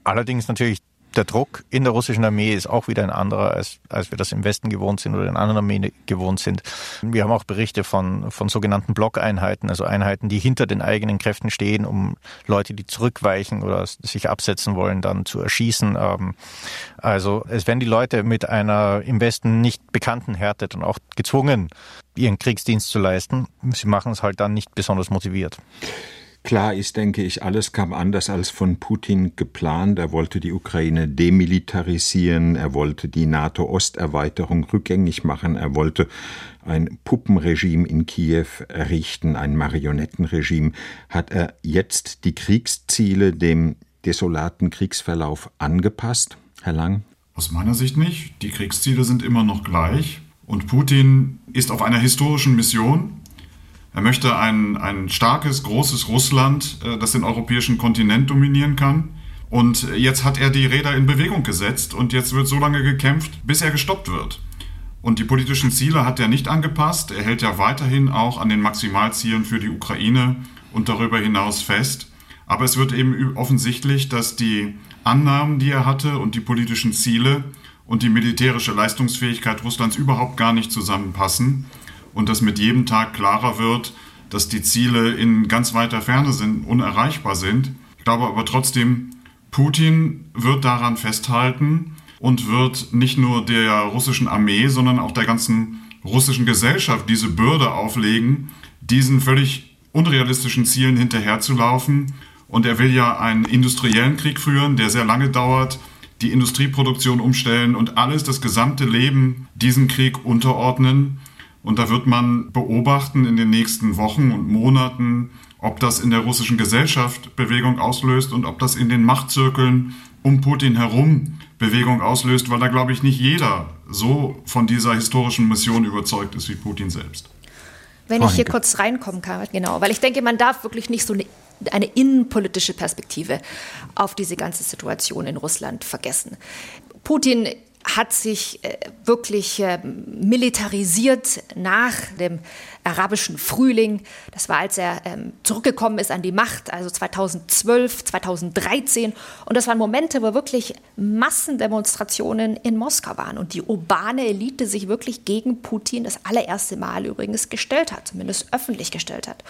Allerdings natürlich der Druck in der russischen Armee ist auch wieder ein anderer, als, als wir das im Westen gewohnt sind oder in anderen Armeen gewohnt sind. Wir haben auch Berichte von, von sogenannten Blockeinheiten, also Einheiten, die hinter den eigenen Kräften stehen, um Leute, die zurückweichen oder sich absetzen wollen, dann zu erschießen. Ähm, also es werden die Leute mit einer im Westen nicht bekannten Härte dann auch gezwungen, ihren Kriegsdienst zu leisten. Sie machen es halt dann nicht besonders motiviert. Klar ist, denke ich, alles kam anders als von Putin geplant. Er wollte die Ukraine demilitarisieren, er wollte die NATO-Osterweiterung rückgängig machen, er wollte ein Puppenregime in Kiew errichten, ein Marionettenregime. Hat er jetzt die Kriegsziele dem desolaten Kriegsverlauf angepasst, Herr Lang? Aus meiner Sicht nicht. Die Kriegsziele sind immer noch gleich. Und Putin ist auf einer historischen Mission. Er möchte ein, ein starkes, großes Russland, äh, das den europäischen Kontinent dominieren kann. Und jetzt hat er die Räder in Bewegung gesetzt und jetzt wird so lange gekämpft, bis er gestoppt wird. Und die politischen Ziele hat er nicht angepasst. Er hält ja weiterhin auch an den Maximalzielen für die Ukraine und darüber hinaus fest. Aber es wird eben offensichtlich, dass die Annahmen, die er hatte und die politischen Ziele und die militärische Leistungsfähigkeit Russlands überhaupt gar nicht zusammenpassen und dass mit jedem Tag klarer wird, dass die Ziele in ganz weiter Ferne sind, unerreichbar sind. Ich glaube aber trotzdem, Putin wird daran festhalten und wird nicht nur der russischen Armee, sondern auch der ganzen russischen Gesellschaft diese Bürde auflegen, diesen völlig unrealistischen Zielen hinterherzulaufen. Und er will ja einen industriellen Krieg führen, der sehr lange dauert, die Industrieproduktion umstellen und alles, das gesamte Leben diesem Krieg unterordnen. Und da wird man beobachten in den nächsten Wochen und Monaten, ob das in der russischen Gesellschaft Bewegung auslöst und ob das in den Machtzirkeln um Putin herum Bewegung auslöst, weil da, glaube ich, nicht jeder so von dieser historischen Mission überzeugt ist wie Putin selbst. Wenn ich hier kurz reinkommen kann, genau, weil ich denke, man darf wirklich nicht so eine, eine innenpolitische Perspektive auf diese ganze Situation in Russland vergessen. Putin hat sich äh, wirklich äh, militarisiert nach dem arabischen Frühling. Das war, als er ähm, zurückgekommen ist an die Macht, also 2012, 2013. Und das waren Momente, wo wirklich Massendemonstrationen in Moskau waren und die urbane Elite sich wirklich gegen Putin das allererste Mal übrigens gestellt hat, zumindest öffentlich gestellt hat.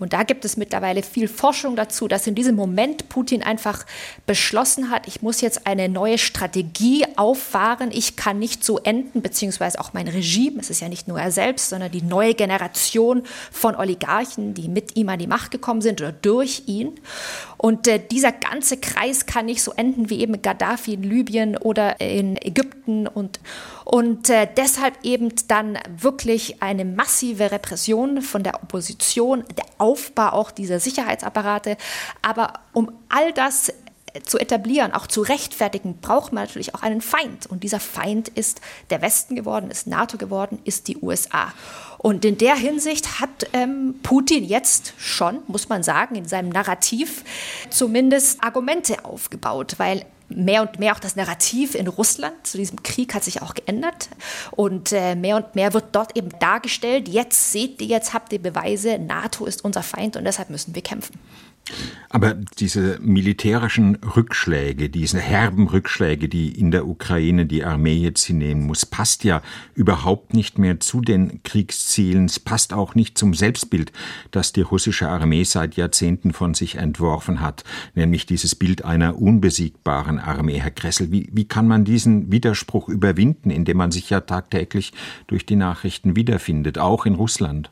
Und da gibt es mittlerweile viel Forschung dazu, dass in diesem Moment Putin einfach beschlossen hat, ich muss jetzt eine neue Strategie auffahren. Ich kann nicht so enden, beziehungsweise auch mein Regime, es ist ja nicht nur er selbst, sondern die neue Generation von Oligarchen, die mit ihm an die Macht gekommen sind oder durch ihn. Und äh, dieser ganze Kreis kann nicht so enden wie eben Gaddafi in Libyen oder in Ägypten und, und äh, deshalb eben dann wirklich eine massive Repression von der Opposition, der Aufbau auch dieser Sicherheitsapparate. Aber um all das zu etablieren, auch zu rechtfertigen, braucht man natürlich auch einen Feind. Und dieser Feind ist der Westen geworden, ist NATO geworden, ist die USA. Und in der Hinsicht hat ähm, Putin jetzt schon, muss man sagen, in seinem Narrativ zumindest Argumente aufgebaut, weil mehr und mehr auch das Narrativ in Russland zu diesem Krieg hat sich auch geändert und äh, mehr und mehr wird dort eben dargestellt, jetzt seht ihr, jetzt habt ihr Beweise, NATO ist unser Feind und deshalb müssen wir kämpfen. Aber diese militärischen Rückschläge, diese herben Rückschläge, die in der Ukraine die Armee jetzt hinnehmen muss, passt ja überhaupt nicht mehr zu den Kriegszielen. Es passt auch nicht zum Selbstbild, das die russische Armee seit Jahrzehnten von sich entworfen hat, nämlich dieses Bild einer unbesiegbaren Armee. Herr Kressel, wie, wie kann man diesen Widerspruch überwinden, indem man sich ja tagtäglich durch die Nachrichten wiederfindet, auch in Russland?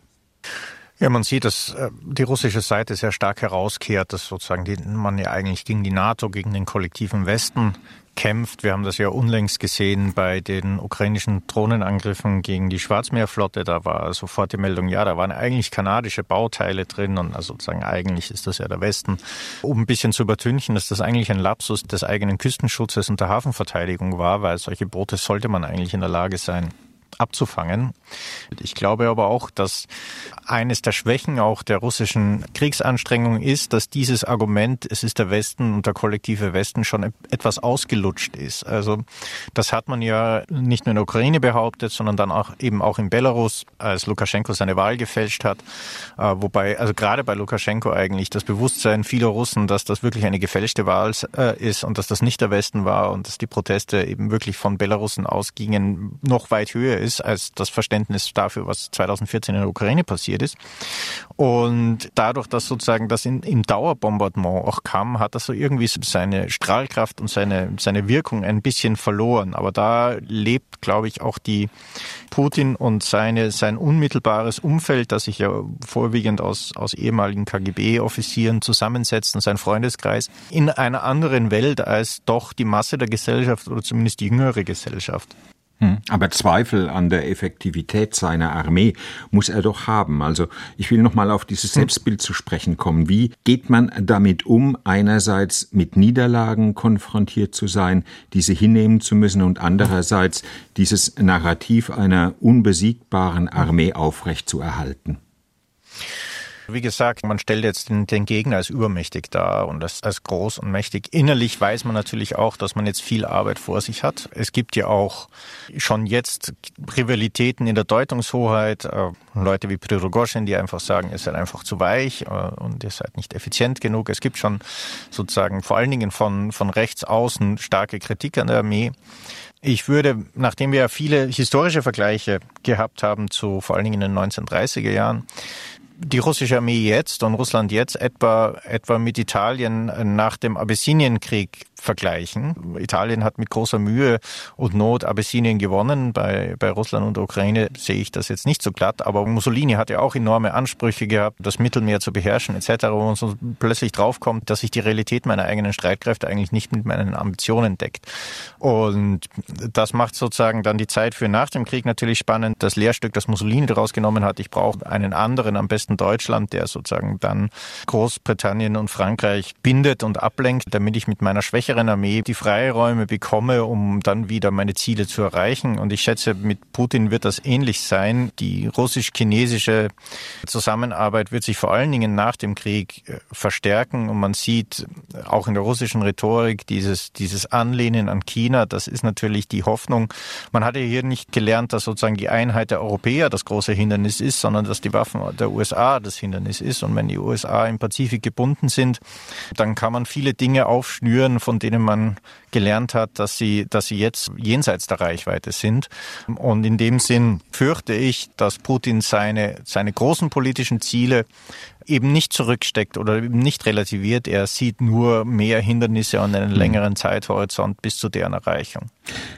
Ja, man sieht, dass äh, die russische Seite sehr stark herauskehrt, dass sozusagen die, man ja eigentlich gegen die NATO, gegen den kollektiven Westen kämpft. Wir haben das ja unlängst gesehen bei den ukrainischen Drohnenangriffen gegen die Schwarzmeerflotte. Da war sofort die Meldung, ja, da waren eigentlich kanadische Bauteile drin und also sozusagen eigentlich ist das ja der Westen. Um ein bisschen zu übertünchen, dass das eigentlich ein Lapsus des eigenen Küstenschutzes und der Hafenverteidigung war, weil solche Boote sollte man eigentlich in der Lage sein, abzufangen. Ich glaube aber auch, dass eines der Schwächen auch der russischen Kriegsanstrengungen ist, dass dieses Argument, es ist der Westen und der kollektive Westen schon etwas ausgelutscht ist. Also das hat man ja nicht nur in der Ukraine behauptet, sondern dann auch eben auch in Belarus, als Lukaschenko seine Wahl gefälscht hat. Äh, wobei, also gerade bei Lukaschenko eigentlich das Bewusstsein vieler Russen, dass das wirklich eine gefälschte Wahl äh, ist und dass das nicht der Westen war und dass die Proteste eben wirklich von Belarusen ausgingen, noch weit höher ist als das Verständnis dafür, was 2014 in der Ukraine passiert ist. Und dadurch, dass sozusagen das in, im Dauerbombardement auch kam, hat das so irgendwie seine Strahlkraft und seine, seine Wirkung ein bisschen verloren. Aber da lebt, glaube ich, auch die Putin und seine, sein unmittelbares Umfeld, das sich ja vorwiegend aus, aus ehemaligen KGB-Offizieren zusammensetzt und sein Freundeskreis, in einer anderen Welt als doch die Masse der Gesellschaft oder zumindest die jüngere Gesellschaft. Hm. Aber Zweifel an der Effektivität seiner Armee muss er doch haben. Also ich will noch mal auf dieses hm. Selbstbild zu sprechen kommen. Wie geht man damit um, einerseits mit Niederlagen konfrontiert zu sein, diese hinnehmen zu müssen und andererseits dieses Narrativ einer unbesiegbaren Armee aufrecht zu erhalten? Wie gesagt, man stellt jetzt den, den Gegner als übermächtig dar und als, als groß und mächtig. Innerlich weiß man natürlich auch, dass man jetzt viel Arbeit vor sich hat. Es gibt ja auch schon jetzt Rivalitäten in der Deutungshoheit. Äh, Leute wie Prigozhin, die einfach sagen, ihr seid einfach zu weich äh, und ihr seid nicht effizient genug. Es gibt schon sozusagen vor allen Dingen von, von rechts außen starke Kritik an der Armee. Ich würde, nachdem wir viele historische Vergleiche gehabt haben zu vor allen Dingen in den 1930er Jahren, die russische Armee jetzt und Russland jetzt etwa, etwa mit Italien nach dem Abessinienkrieg vergleichen. Italien hat mit großer Mühe und Not Abessinien gewonnen. Bei, bei Russland und Ukraine sehe ich das jetzt nicht so glatt. Aber Mussolini hat ja auch enorme Ansprüche gehabt, das Mittelmeer zu beherrschen etc., wo man so plötzlich draufkommt, dass sich die Realität meiner eigenen Streitkräfte eigentlich nicht mit meinen Ambitionen deckt. Und das macht sozusagen dann die Zeit für nach dem Krieg natürlich spannend. Das Lehrstück, das Mussolini daraus genommen hat, ich brauche einen anderen, am besten Deutschland, der sozusagen dann Großbritannien und Frankreich bindet und ablenkt, damit ich mit meiner Schwäche schwächeren Armee die Freiräume bekomme, um dann wieder meine Ziele zu erreichen. Und ich schätze, mit Putin wird das ähnlich sein. Die russisch-chinesische Zusammenarbeit wird sich vor allen Dingen nach dem Krieg äh, verstärken. Und man sieht auch in der russischen Rhetorik dieses, dieses Anlehnen an China. Das ist natürlich die Hoffnung. Man hat ja hier nicht gelernt, dass sozusagen die Einheit der Europäer das große Hindernis ist, sondern dass die Waffen der USA das Hindernis ist. Und wenn die USA im Pazifik gebunden sind, dann kann man viele Dinge aufschnüren, von denen man gelernt hat, dass sie, dass sie jetzt jenseits der Reichweite sind. Und in dem Sinn fürchte ich, dass Putin seine, seine großen politischen Ziele eben nicht zurücksteckt oder eben nicht relativiert. Er sieht nur mehr Hindernisse und einen hm. längeren Zeithorizont bis zu deren Erreichung.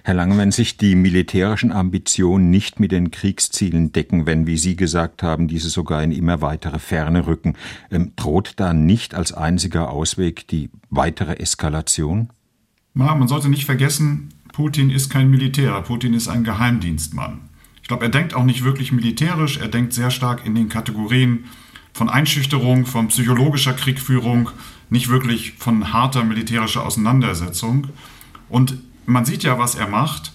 Herr Lange, wenn sich die militärischen Ambitionen nicht mit den Kriegszielen decken, wenn, wie Sie gesagt haben, diese sogar in immer weitere Ferne rücken, ähm, droht da nicht als einziger Ausweg die weitere Eskalation? Na, man sollte nicht vergessen, Putin ist kein Militär, Putin ist ein Geheimdienstmann. Ich glaube, er denkt auch nicht wirklich militärisch, er denkt sehr stark in den Kategorien von Einschüchterung, von psychologischer Kriegführung, nicht wirklich von harter militärischer Auseinandersetzung. Und man sieht ja, was er macht,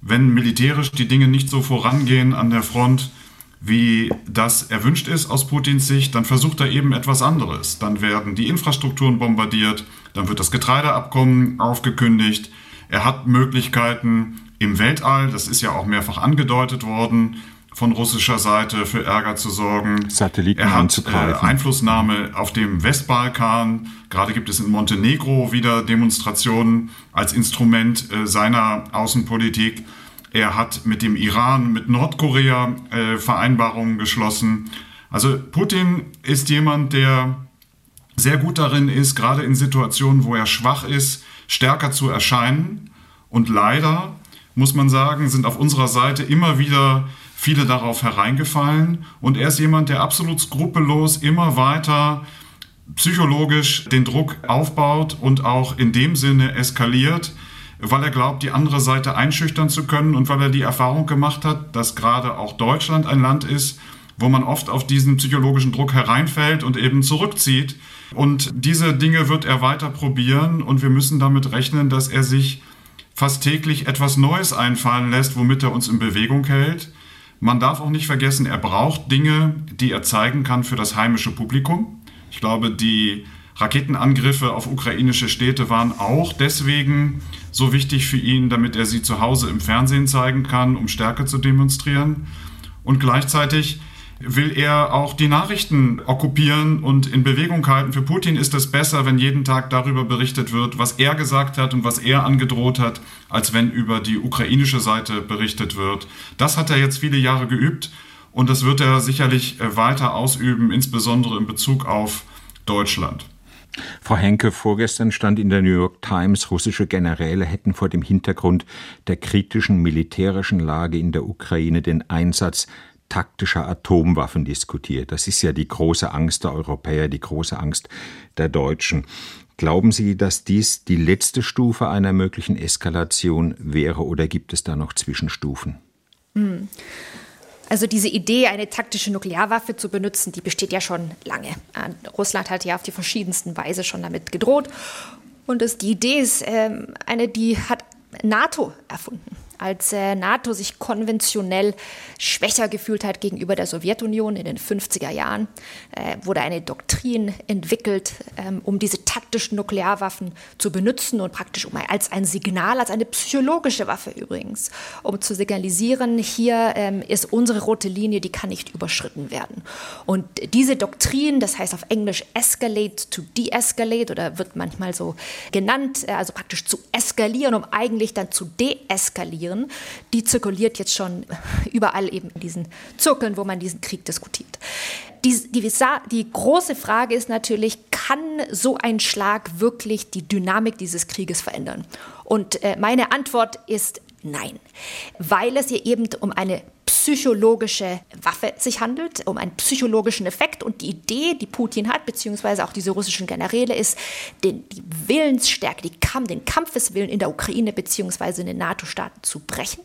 wenn militärisch die Dinge nicht so vorangehen an der Front, wie das erwünscht ist aus Putins Sicht, dann versucht er eben etwas anderes. Dann werden die Infrastrukturen bombardiert, dann wird das Getreideabkommen aufgekündigt. Er hat Möglichkeiten im Weltall, das ist ja auch mehrfach angedeutet worden, von russischer Seite für Ärger zu sorgen. Satelliten er hat äh, Einflussnahme auf dem Westbalkan. Gerade gibt es in Montenegro wieder Demonstrationen als Instrument äh, seiner Außenpolitik. Er hat mit dem Iran, mit Nordkorea äh, Vereinbarungen geschlossen. Also Putin ist jemand, der sehr gut darin ist, gerade in Situationen, wo er schwach ist, stärker zu erscheinen. Und leider, muss man sagen, sind auf unserer Seite immer wieder viele darauf hereingefallen. Und er ist jemand, der absolut skrupellos immer weiter psychologisch den Druck aufbaut und auch in dem Sinne eskaliert, weil er glaubt, die andere Seite einschüchtern zu können und weil er die Erfahrung gemacht hat, dass gerade auch Deutschland ein Land ist, wo man oft auf diesen psychologischen Druck hereinfällt und eben zurückzieht. Und diese Dinge wird er weiter probieren und wir müssen damit rechnen, dass er sich fast täglich etwas Neues einfallen lässt, womit er uns in Bewegung hält. Man darf auch nicht vergessen, er braucht Dinge, die er zeigen kann für das heimische Publikum. Ich glaube, die Raketenangriffe auf ukrainische Städte waren auch deswegen so wichtig für ihn, damit er sie zu Hause im Fernsehen zeigen kann, um Stärke zu demonstrieren. Und gleichzeitig will er auch die Nachrichten okkupieren und in Bewegung halten. Für Putin ist es besser, wenn jeden Tag darüber berichtet wird, was er gesagt hat und was er angedroht hat, als wenn über die ukrainische Seite berichtet wird. Das hat er jetzt viele Jahre geübt und das wird er sicherlich äh, weiter ausüben, insbesondere in Bezug auf Deutschland. Frau Henke, vorgestern stand in der New York Times, russische Generäle hätten vor dem Hintergrund der kritischen militärischen Lage in der Ukraine den Einsatz taktischer Atomwaffen diskutiert. Das ist ja die große Angst der Europäer, die große Angst der Deutschen. Glauben Sie, dass dies die letzte Stufe einer möglichen Eskalation wäre oder gibt es da noch Zwischenstufen? Hm. Also diese Idee, eine taktische Nuklearwaffe zu benutzen, die besteht ja schon lange. Äh, Russland hat ja auf die verschiedensten Weise schon damit gedroht. Und das, die Idee ist ähm, eine, die hat NATO erfunden als äh, NATO sich konventionell schwächer gefühlt hat gegenüber der Sowjetunion in den 50er Jahren, äh, wurde eine Doktrin entwickelt, ähm, um diese taktischen Nuklearwaffen zu benutzen und praktisch um, als ein Signal, als eine psychologische Waffe übrigens, um zu signalisieren, hier ähm, ist unsere rote Linie, die kann nicht überschritten werden. Und diese Doktrin, das heißt auf Englisch escalate to de-escalate oder wird manchmal so genannt, äh, also praktisch zu eskalieren, um eigentlich dann zu deeskalieren, diskutieren, die zirkuliert jetzt schon überall eben in diesen Zirkeln, wo man diesen Krieg diskutiert. Die, die, die, große Frage ist natürlich, kann so ein Schlag wirklich die Dynamik dieses Krieges verändern? Und äh, meine Antwort ist nein, weil es hier eben um eine psychologische Waffe sich handelt, um einen psychologischen Effekt. Und die Idee, die Putin hat, beziehungsweise auch diese russischen Generäle, ist, den, die Willensstärke, die Kampf, den Kampfeswillen in der Ukraine beziehungsweise in den NATO-Staaten zu brechen.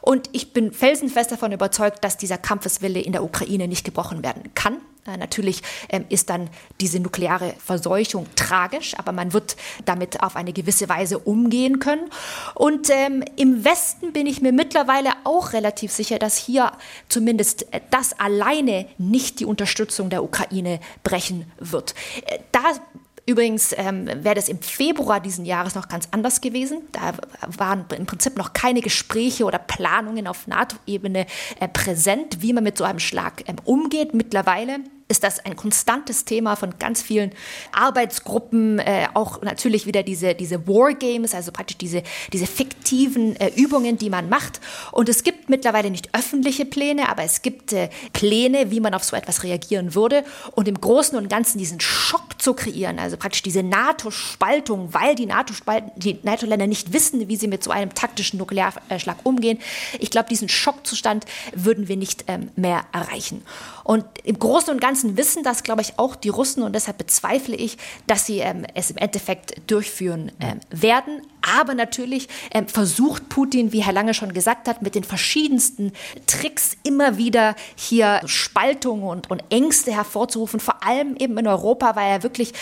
Und ich bin felsenfest davon überzeugt, dass dieser Kampfeswille in der Ukraine nicht gebrochen werden kann. Äh, natürlich ähm, ist dann diese nukleare Verseuchung tragisch, aber man wird damit auf eine gewisse Weise umgehen können. Und ähm, im Westen bin ich mir mittlerweile auch relativ sicher, dass hier zumindest äh, das alleine nicht die Unterstützung der Ukraine brechen wird. Äh, da Übrigens ähm, wäre das im Februar diesen Jahres noch ganz anders gewesen. Da waren im Prinzip noch keine Gespräche oder Planungen auf NATO-Ebene äh, präsent, wie man mit so einem Schlag ähm, umgeht. Mittlerweile ist das ein konstantes Thema von ganz vielen Arbeitsgruppen, äh, auch natürlich wieder diese, diese Wargames, also praktisch diese, diese fiktiven äh, Übungen, die man macht. Und es gibt mittlerweile nicht öffentliche Pläne, aber es gibt äh, Pläne, wie man auf so etwas reagieren würde. Und im Großen und Ganzen diesen Schock zu kreieren, also praktisch diese NATO-Spaltung, weil die NATO-Länder NATO nicht wissen, wie sie mit so einem taktischen Nuklearschlag umgehen. Ich glaube, diesen Schockzustand würden wir nicht ähm, mehr erreichen. Und im Großen und Ganzen wissen das, glaube ich, auch die Russen und deshalb bezweifle ich, dass sie ähm, es im Endeffekt durchführen ähm, werden. Aber natürlich ähm, versucht Putin, wie Herr Lange schon gesagt hat, mit den verschiedensten Tricks immer wieder hier Spaltungen und, und Ängste hervorzurufen, vor allem eben in Europa, weil er wirklich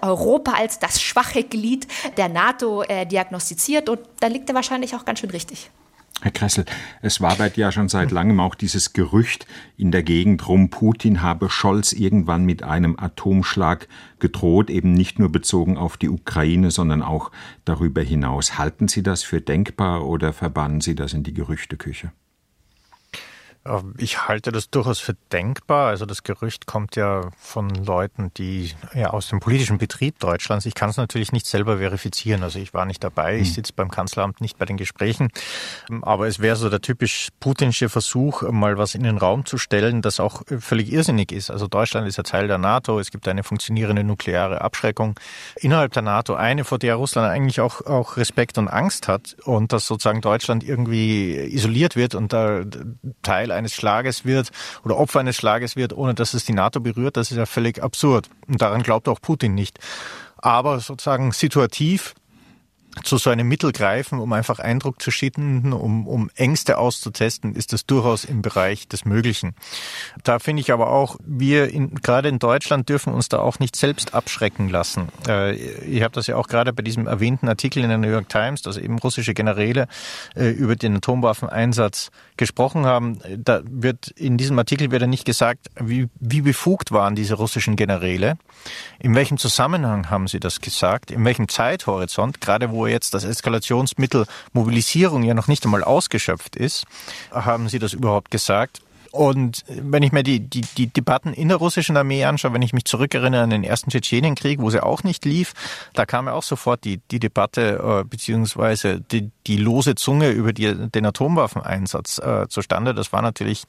Europa als das schwache Glied der NATO äh, diagnostiziert und da liegt er wahrscheinlich auch ganz schön richtig. Herr Kressel, es wabert ja schon seit langem auch dieses Gerücht in der Gegend rum, Putin habe Scholz irgendwann mit einem Atomschlag gedroht, eben nicht nur bezogen auf die Ukraine, sondern auch darüber hinaus. Halten Sie das für denkbar oder verbannen Sie das in die Gerüchteküche? Ähm, ich halte das durchaus für denkbar. Also das Gerücht kommt ja von Leuten, die ja aus dem politischen Betrieb Deutschlands. Ich kann es natürlich nicht selber verifizieren. Also ich war nicht dabei. Ich hm. sitze beim Kanzleramt nicht bei den Gesprächen. Aber es wäre so der typisch putinsche Versuch, mal was in den Raum zu stellen, das auch völlig irrsinnig ist. Also Deutschland ist ja Teil der NATO. Es gibt eine funktionierende nukleare Abschreckung innerhalb der NATO. Eine, vor der Russland eigentlich auch, auch Respekt und Angst hat. Und dass sozusagen Deutschland irgendwie isoliert wird und da Teil eines Schlages wird oder Opfer eines Schlages wird, ohne dass es die NATO berührt, das ist ja völlig absurd. Und daran glaubt auch Putin nicht. Aber sozusagen situativ zu so einem Mittel greifen, um einfach Eindruck zu schinden, um, um Ängste auszutesten, ist das durchaus im Bereich des Möglichen. Da finde ich aber auch, wir in, gerade in Deutschland dürfen uns da auch nicht selbst abschrecken lassen. Äh, ich habe das ja auch gerade bei diesem erwähnten Artikel in der New York Times, dass eben russische Generäle äh, über den Atomwaffeneinsatz gesprochen haben. Da wird in diesem Artikel wird ja nicht gesagt, wie, wie befugt waren diese russischen Generäle, in welchem Zusammenhang haben sie das gesagt, in welchem Zeithorizont, gerade wo jetzt das Eskalationsmittel Mobilisierung ja noch nicht einmal ausgeschöpft ist, haben Sie das überhaupt gesagt? Und wenn ich mir die, die, die Debatten in der russischen Armee anschaue, wenn ich mich zurückerinnere an den ersten Tschetschenienkrieg, wo sie auch nicht lief, da kam ja auch sofort die, die Debatte äh, beziehungsweise die, die lose Zunge über die, den Atomwaffeneinsatz äh, zustande. Das war natürlich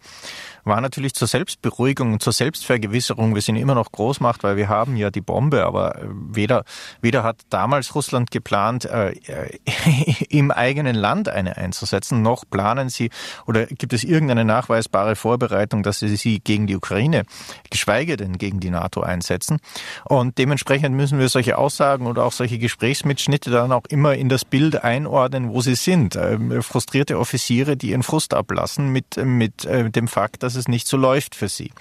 war natürlich zur Selbstberuhigung zur Selbstvergewisserung. Wir sind immer noch Großmacht, weil wir haben ja die Bombe, aber äh, weder, weder hat damals Russland geplant, äh, [LAUGHS] im eigenen Land eine einzusetzen, noch planen sie oder gibt es irgendeine nachweisbare Vorbereitung, dass sie sie gegen die Ukraine, geschweige denn gegen die NATO einsetzen. Und dementsprechend müssen wir solche Aussagen oder auch solche Gesprächsmitschnitte dann auch immer in das Bild einordnen, wo sie sind. Ähm, frustrierte Offiziere, die ihren Frust ablassen mit, mit äh, dem Fakt, dass es nicht so läuft für sie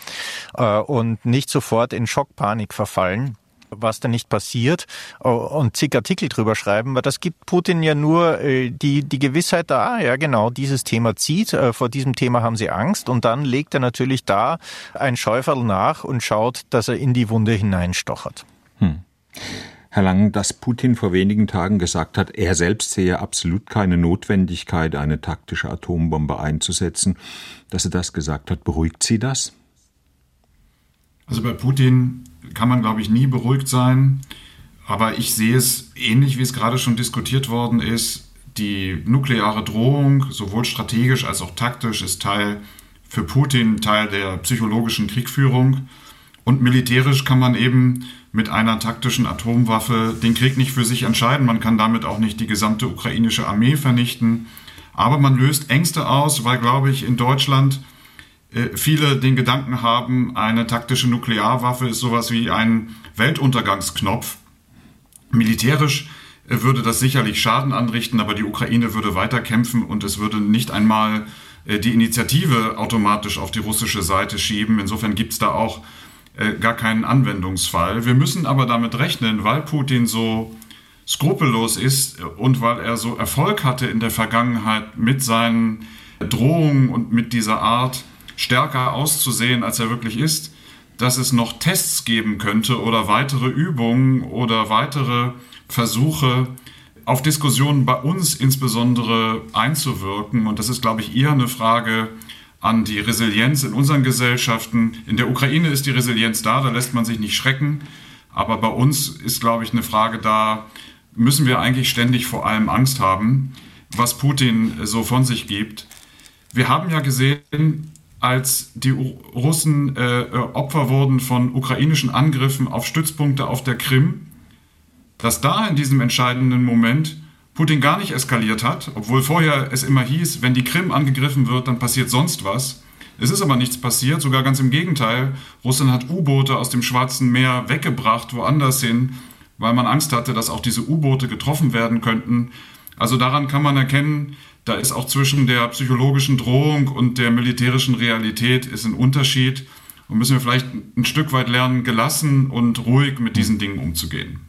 äh, und nicht sofort in Schockpanik verfallen was da nicht passiert äh, und zig Artikel drüber schreiben, weil das gibt Putin ja nur äh, die, die Gewissheit da, ja genau, dieses Thema zieht, vor diesem Thema haben sie Angst und dann legt er natürlich da ein Schäuferl nach und schaut, dass er in die Wunde hineinstochert. Hm. Herr Lang, dass Putin vor wenigen Tagen gesagt hat, er selbst sehe absolut keine Notwendigkeit, eine taktische Atombombe einzusetzen, dass er das gesagt hat, beruhigt Sie das? Also bei Putin kann man, glaube ich, nie beruhigt sein. Aber ich sehe es ähnlich, wie es gerade schon diskutiert worden ist. Die nukleare Drohung, sowohl strategisch als auch taktisch, ist Teil für Putin Teil der psychologischen Kriegführung. Und militärisch kann man eben mit einer taktischen Atomwaffe den Krieg nicht für sich entscheiden. Man kann damit auch nicht die gesamte ukrainische Armee vernichten. Aber man löst Ängste aus, weil, glaube ich, in Deutschland viele den Gedanken haben, eine taktische Nuklearwaffe ist sowas wie ein Weltuntergangsknopf. Militärisch äh, würde das sicherlich Schaden anrichten, aber die Ukraine würde weiter kämpfen und es würde nicht einmal äh, die Initiative automatisch auf die russische Seite schieben. Insofern gibt es da auch äh, gar keinen Anwendungsfall. Wir müssen aber damit rechnen, weil Putin so skrupellos ist und weil er so Erfolg hatte in der Vergangenheit mit seinen Drohungen und mit dieser Art stärker auszusehen, als er wirklich ist, dass es noch Tests geben könnte oder weitere Übungen oder weitere Versuche, auf Diskussionen bei uns insbesondere einzuwirken. Und das ist, glaube ich, eher eine Frage an die Resilienz in unseren Gesellschaften. In der Ukraine ist die Resilienz da, da lässt man sich nicht schrecken. Aber bei uns ist, glaube ich, eine Frage da, müssen wir eigentlich ständig vor allem Angst haben, was Putin so von sich gibt. Wir haben ja gesehen, als die Russen äh, Opfer wurden von ukrainischen Angriffen auf Stützpunkte auf der Krim, dass da in diesem entscheidenden Moment Putin gar nicht eskaliert hat, obwohl vorher es immer hieß, wenn die Krim angegriffen wird, dann passiert sonst was. Es ist aber nichts passiert, sogar ganz im Gegenteil. Russland hat U-Boote aus dem Schwarzen Meer weggebracht, woanders hin, weil man Angst hatte, dass auch diese U-Boote getroffen werden könnten. Also daran kann man erkennen, da ist auch zwischen der psychologischen Drohung und der militärischen Realität ist ein Unterschied. Und müssen wir vielleicht ein Stück weit lernen, gelassen und ruhig mit diesen Dingen umzugehen.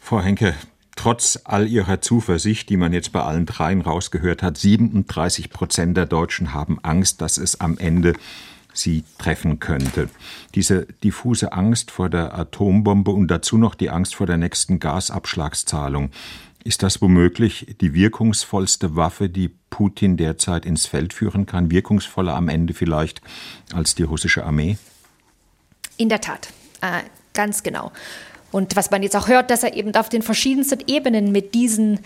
Frau Henke, trotz all ihrer Zuversicht, die man jetzt bei allen dreien rausgehört hat, 37 Prozent der Deutschen haben Angst, dass es am Ende sie treffen könnte. Diese diffuse Angst vor der Atombombe und dazu noch die Angst vor der nächsten Gasabschlagszahlung. Ist das womöglich die wirkungsvollste Waffe, die Putin derzeit ins Feld führen kann? Wirkungsvoller am Ende vielleicht als die russische Armee? In der Tat, äh, ganz genau. Und was man jetzt auch hört, dass er eben auf den verschiedensten Ebenen mit diesen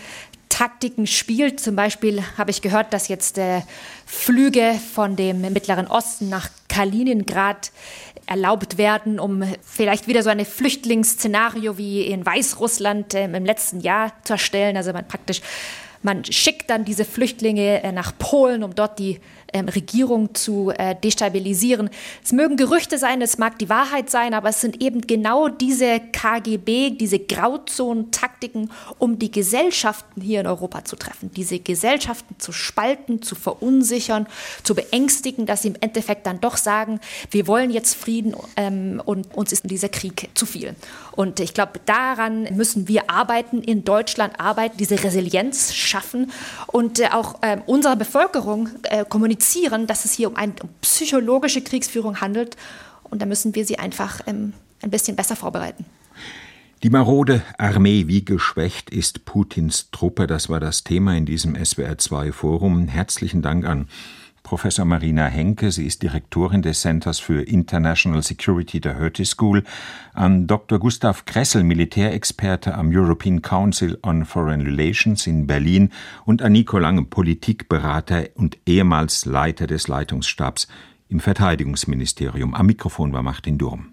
Taktiken spielt. Zum Beispiel habe ich gehört, dass jetzt äh, Flüge von dem Mittleren Osten nach Kaliningrad erlaubt werden, um vielleicht wieder so ein Flüchtlingsszenario wie in Weißrussland äh, im letzten Jahr zu erstellen. Also man praktisch, man schickt dann diese Flüchtlinge äh, nach Polen, um dort die ähm, Regierung zu äh, destabilisieren. Es mögen Gerüchte sein, es mag die Wahrheit sein, aber es sind eben genau diese KGB, diese Grauzonen-Taktiken, um die Gesellschaften hier in Europa zu treffen, diese Gesellschaften zu spalten, zu verunsichern, zu beängstigen, dass sie im Endeffekt dann doch sagen, wir wollen jetzt Frieden ähm, und uns ist dieser Krieg zu viel. Und ich glaube, daran müssen wir arbeiten, in Deutschland arbeiten, diese Resilienz schaffen und äh, auch äh, unserer Bevölkerung äh, kommunizieren, dass es hier um eine um psychologische Kriegsführung handelt. Und da müssen wir sie einfach ähm, ein bisschen besser vorbereiten. Die marode Armee, wie geschwächt ist Putins Truppe? Das war das Thema in diesem SWR2 Forum. Herzlichen Dank an Professor Marina Henke, sie ist Direktorin des Centers für International Security der Hertie School, an Dr. Gustav Kressel, Militärexperte am European Council on Foreign Relations in Berlin und an Nico Lange, Politikberater und ehemals Leiter des Leitungsstabs im Verteidigungsministerium. Am Mikrofon war Martin Durm.